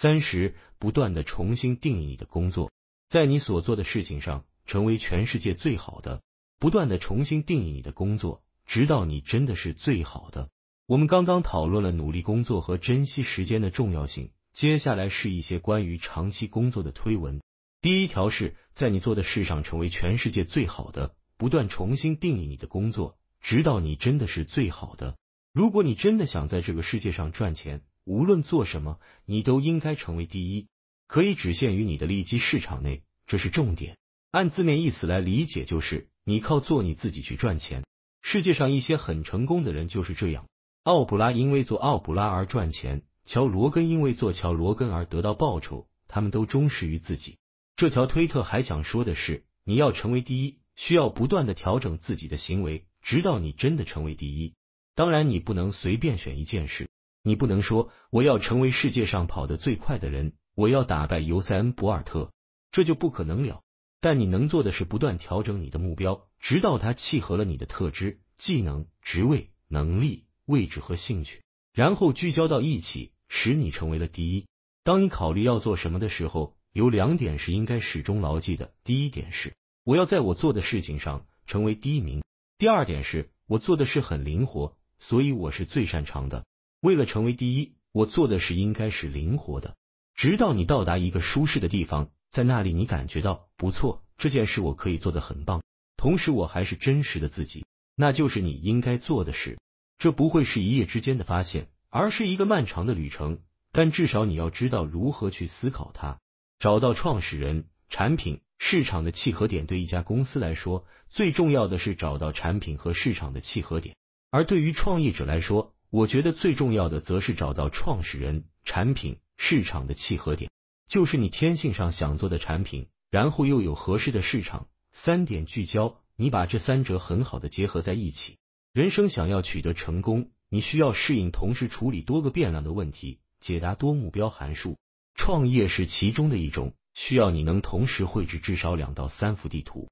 三十，不断的重新定义你的工作，在你所做的事情上成为全世界最好的。不断的重新定义你的工作，直到你真的是最好的。我们刚刚讨论了努力工作和珍惜时间的重要性，接下来是一些关于长期工作的推文。第一条是在你做的事上成为全世界最好的，不断重新定义你的工作，直到你真的是最好的。如果你真的想在这个世界上赚钱，无论做什么，你都应该成为第一。可以只限于你的利基市场内，这是重点。按字面意思来理解，就是你靠做你自己去赚钱。世界上一些很成功的人就是这样。奥普拉因为做奥普拉而赚钱，乔罗根因为做乔罗根而得到报酬，他们都忠实于自己。这条推特还想说的是，你要成为第一，需要不断的调整自己的行为，直到你真的成为第一。当然，你不能随便选一件事，你不能说我要成为世界上跑得最快的人，我要打败尤塞恩·博尔特，这就不可能了。但你能做的是不断调整你的目标，直到它契合了你的特质、技能、职位、能力、位置和兴趣，然后聚焦到一起，使你成为了第一。当你考虑要做什么的时候，有两点是应该始终牢记的。第一点是，我要在我做的事情上成为第一名；第二点是，我做的事很灵活，所以我是最擅长的。为了成为第一，我做的事应该是灵活的。直到你到达一个舒适的地方，在那里你感觉到不错，这件事我可以做得很棒，同时我还是真实的自己，那就是你应该做的事。这不会是一夜之间的发现，而是一个漫长的旅程。但至少你要知道如何去思考它。找到创始人、产品、市场的契合点，对一家公司来说，最重要的是找到产品和市场的契合点；而对于创业者来说，我觉得最重要的则是找到创始人、产品、市场的契合点，就是你天性上想做的产品，然后又有合适的市场，三点聚焦，你把这三者很好的结合在一起。人生想要取得成功，你需要适应同时处理多个变量的问题，解答多目标函数。创业是其中的一种，需要你能同时绘制至少两到三幅地图。